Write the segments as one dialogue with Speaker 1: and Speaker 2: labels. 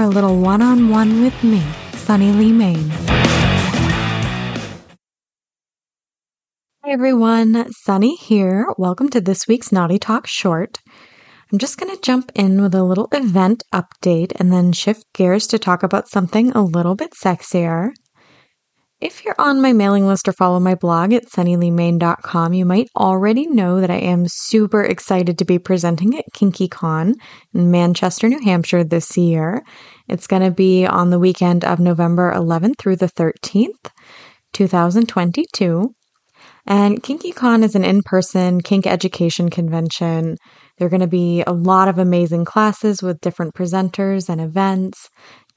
Speaker 1: for a little one on one with me, Sunny Leigh Mayne. Hi everyone, Sunny here. Welcome to this week's Naughty Talk Short. I'm just going to jump in with a little event update and then shift gears to talk about something a little bit sexier. If you're on my mailing list or follow my blog at sunnyleighmayne.com, you might already know that I am super excited to be presenting at KinkyCon in Manchester, New Hampshire this year. It's going to be on the weekend of November 11th through the 13th, 2022. And KinkyCon is an in person kink education convention. There are going to be a lot of amazing classes with different presenters and events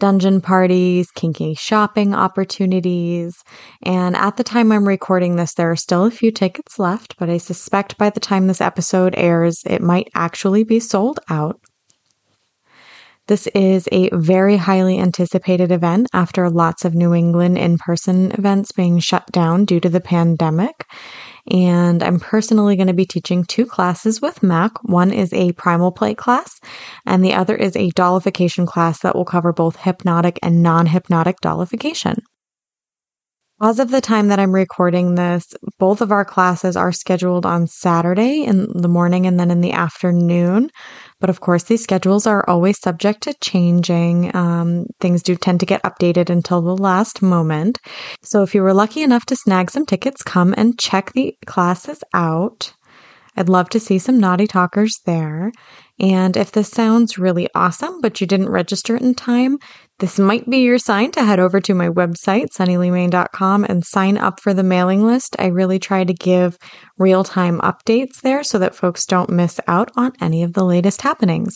Speaker 1: dungeon parties, kinky shopping opportunities. And at the time I'm recording this, there are still a few tickets left, but I suspect by the time this episode airs, it might actually be sold out. This is a very highly anticipated event after lots of New England in person events being shut down due to the pandemic. And I'm personally going to be teaching two classes with Mac. One is a primal play class, and the other is a dollification class that will cover both hypnotic and non hypnotic dollification. As of the time that I'm recording this, both of our classes are scheduled on Saturday in the morning and then in the afternoon. But of course, these schedules are always subject to changing. Um, things do tend to get updated until the last moment. So if you were lucky enough to snag some tickets, come and check the classes out. I'd love to see some naughty talkers there. And if this sounds really awesome, but you didn't register in time, this might be your sign to head over to my website, sunnyleighmayne.com, and sign up for the mailing list. I really try to give real time updates there so that folks don't miss out on any of the latest happenings.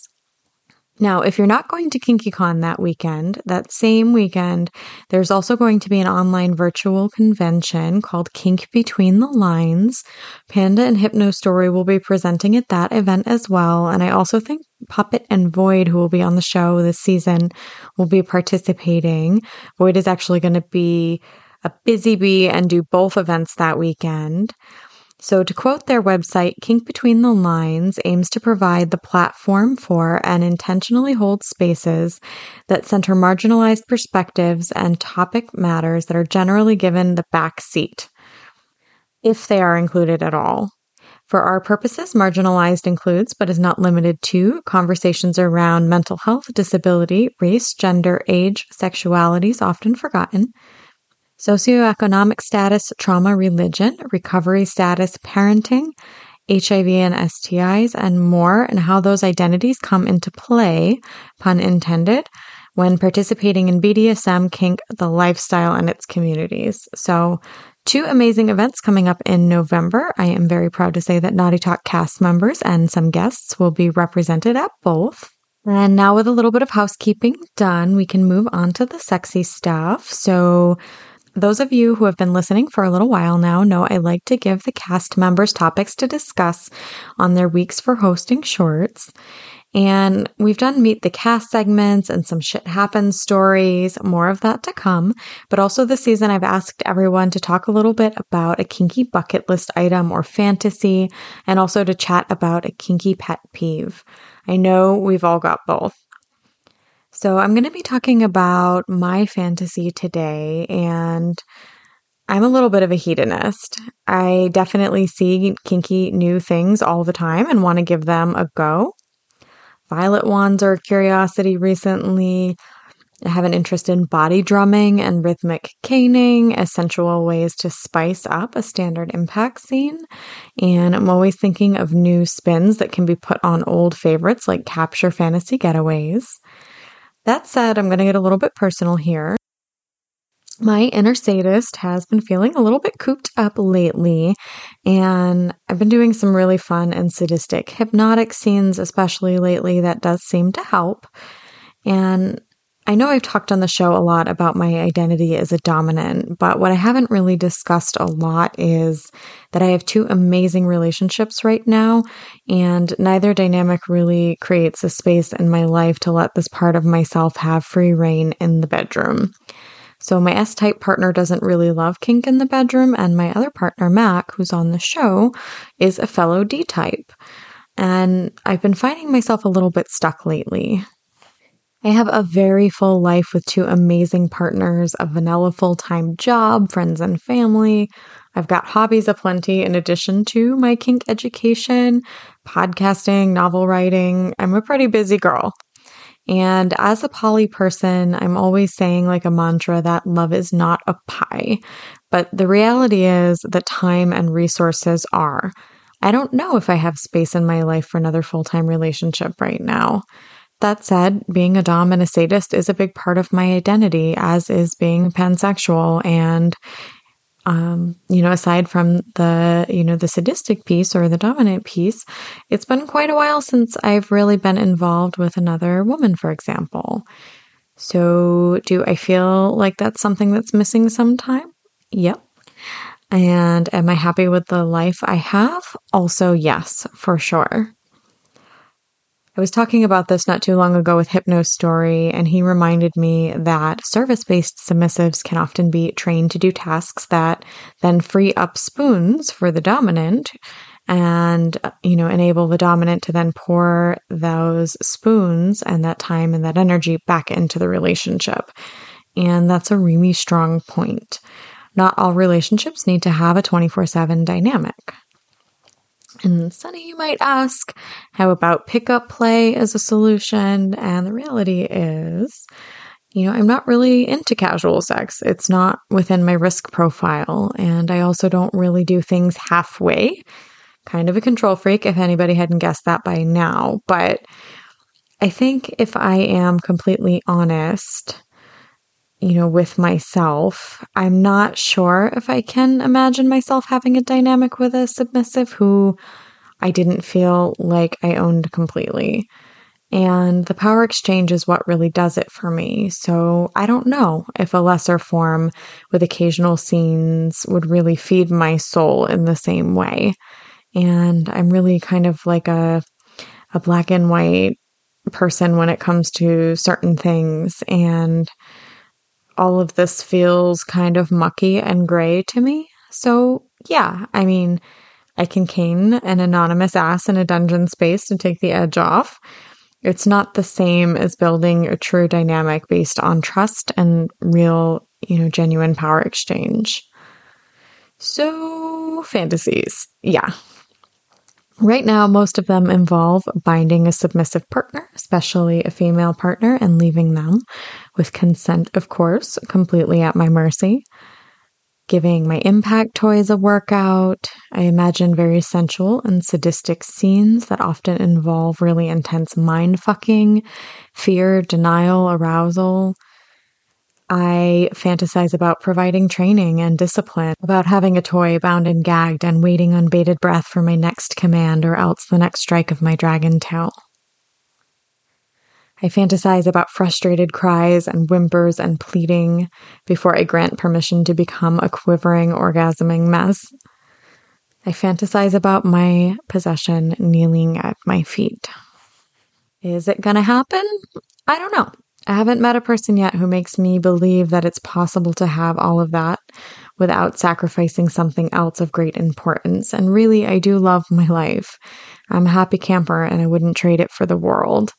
Speaker 1: Now, if you're not going to KinkyCon that weekend, that same weekend, there's also going to be an online virtual convention called Kink Between the Lines. Panda and Hypno Story will be presenting at that event as well. And I also think Puppet and Void, who will be on the show this season, will be participating. Void is actually going to be a busy bee and do both events that weekend. So, to quote their website, Kink Between the Lines aims to provide the platform for and intentionally hold spaces that center marginalized perspectives and topic matters that are generally given the back seat, if they are included at all. For our purposes, marginalized includes, but is not limited to, conversations around mental health, disability, race, gender, age, sexualities often forgotten socioeconomic status, trauma, religion, recovery status, parenting, HIV and STIs, and more, and how those identities come into play, pun intended, when participating in BDSM, kink, the lifestyle, and its communities. So, two amazing events coming up in November. I am very proud to say that Naughty Talk cast members and some guests will be represented at both. And now, with a little bit of housekeeping done, we can move on to the sexy stuff. So, those of you who have been listening for a little while now know I like to give the cast members topics to discuss on their weeks for hosting shorts. And we've done meet the cast segments and some shit happens stories, more of that to come. But also this season, I've asked everyone to talk a little bit about a kinky bucket list item or fantasy, and also to chat about a kinky pet peeve. I know we've all got both. So, I'm going to be talking about my fantasy today, and I'm a little bit of a hedonist. I definitely see kinky new things all the time and want to give them a go. Violet wands are a curiosity recently. I have an interest in body drumming and rhythmic caning as sensual ways to spice up a standard impact scene. And I'm always thinking of new spins that can be put on old favorites like capture fantasy getaways. That said, I'm going to get a little bit personal here. My inner sadist has been feeling a little bit cooped up lately, and I've been doing some really fun and sadistic hypnotic scenes, especially lately, that does seem to help. And I know I've talked on the show a lot about my identity as a dominant, but what I haven't really discussed a lot is that I have two amazing relationships right now, and neither dynamic really creates a space in my life to let this part of myself have free reign in the bedroom. So, my S type partner doesn't really love kink in the bedroom, and my other partner, Mac, who's on the show, is a fellow D type. And I've been finding myself a little bit stuck lately. I have a very full life with two amazing partners, a vanilla full time job, friends and family. I've got hobbies aplenty in addition to my kink education, podcasting, novel writing. I'm a pretty busy girl. And as a poly person, I'm always saying like a mantra that love is not a pie. But the reality is that time and resources are. I don't know if I have space in my life for another full time relationship right now. That said, being a Dom and a sadist is a big part of my identity, as is being pansexual. And, um, you know, aside from the, you know, the sadistic piece or the dominant piece, it's been quite a while since I've really been involved with another woman, for example. So, do I feel like that's something that's missing sometime? Yep. And am I happy with the life I have? Also, yes, for sure. I was talking about this not too long ago with Hypno Story, and he reminded me that service based submissives can often be trained to do tasks that then free up spoons for the dominant and, uh, you know, enable the dominant to then pour those spoons and that time and that energy back into the relationship. And that's a really strong point. Not all relationships need to have a 24 7 dynamic. And Sunny, you might ask, how about pickup play as a solution? And the reality is, you know, I'm not really into casual sex. It's not within my risk profile. And I also don't really do things halfway. Kind of a control freak, if anybody hadn't guessed that by now. But I think if I am completely honest, you know, with myself, I'm not sure if I can imagine myself having a dynamic with a submissive who I didn't feel like I owned completely. And the power exchange is what really does it for me. So I don't know if a lesser form with occasional scenes would really feed my soul in the same way. And I'm really kind of like a, a black and white person when it comes to certain things. And all of this feels kind of mucky and gray to me. So, yeah, I mean, I can cane an anonymous ass in a dungeon space to take the edge off. It's not the same as building a true dynamic based on trust and real, you know, genuine power exchange. So, fantasies. Yeah, Right now, most of them involve binding a submissive partner, especially a female partner, and leaving them, with consent, of course, completely at my mercy. Giving my impact toys a workout. I imagine very sensual and sadistic scenes that often involve really intense mind fucking, fear, denial, arousal. I fantasize about providing training and discipline, about having a toy bound and gagged and waiting on bated breath for my next command or else the next strike of my dragon tail. I fantasize about frustrated cries and whimpers and pleading before I grant permission to become a quivering, orgasming mess. I fantasize about my possession kneeling at my feet. Is it gonna happen? I don't know. I haven't met a person yet who makes me believe that it's possible to have all of that without sacrificing something else of great importance. And really, I do love my life. I'm a happy camper and I wouldn't trade it for the world.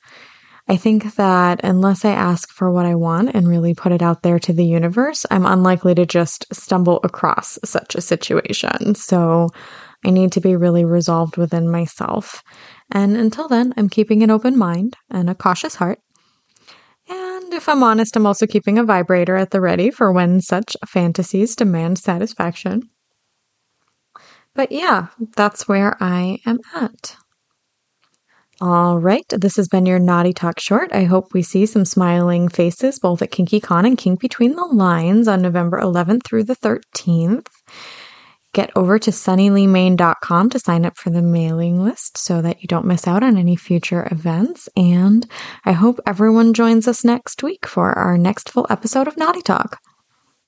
Speaker 1: I think that unless I ask for what I want and really put it out there to the universe, I'm unlikely to just stumble across such a situation. So I need to be really resolved within myself. And until then, I'm keeping an open mind and a cautious heart and if I'm honest, I'm also keeping a vibrator at the ready for when such fantasies demand satisfaction. But yeah, that's where I am at. All right, this has been your Naughty Talk short. I hope we see some smiling faces both at KinkyCon and Kink Between the Lines on November 11th through the 13th get over to sunnyleighmayne.com to sign up for the mailing list so that you don't miss out on any future events. And I hope everyone joins us next week for our next full episode of Naughty Talk.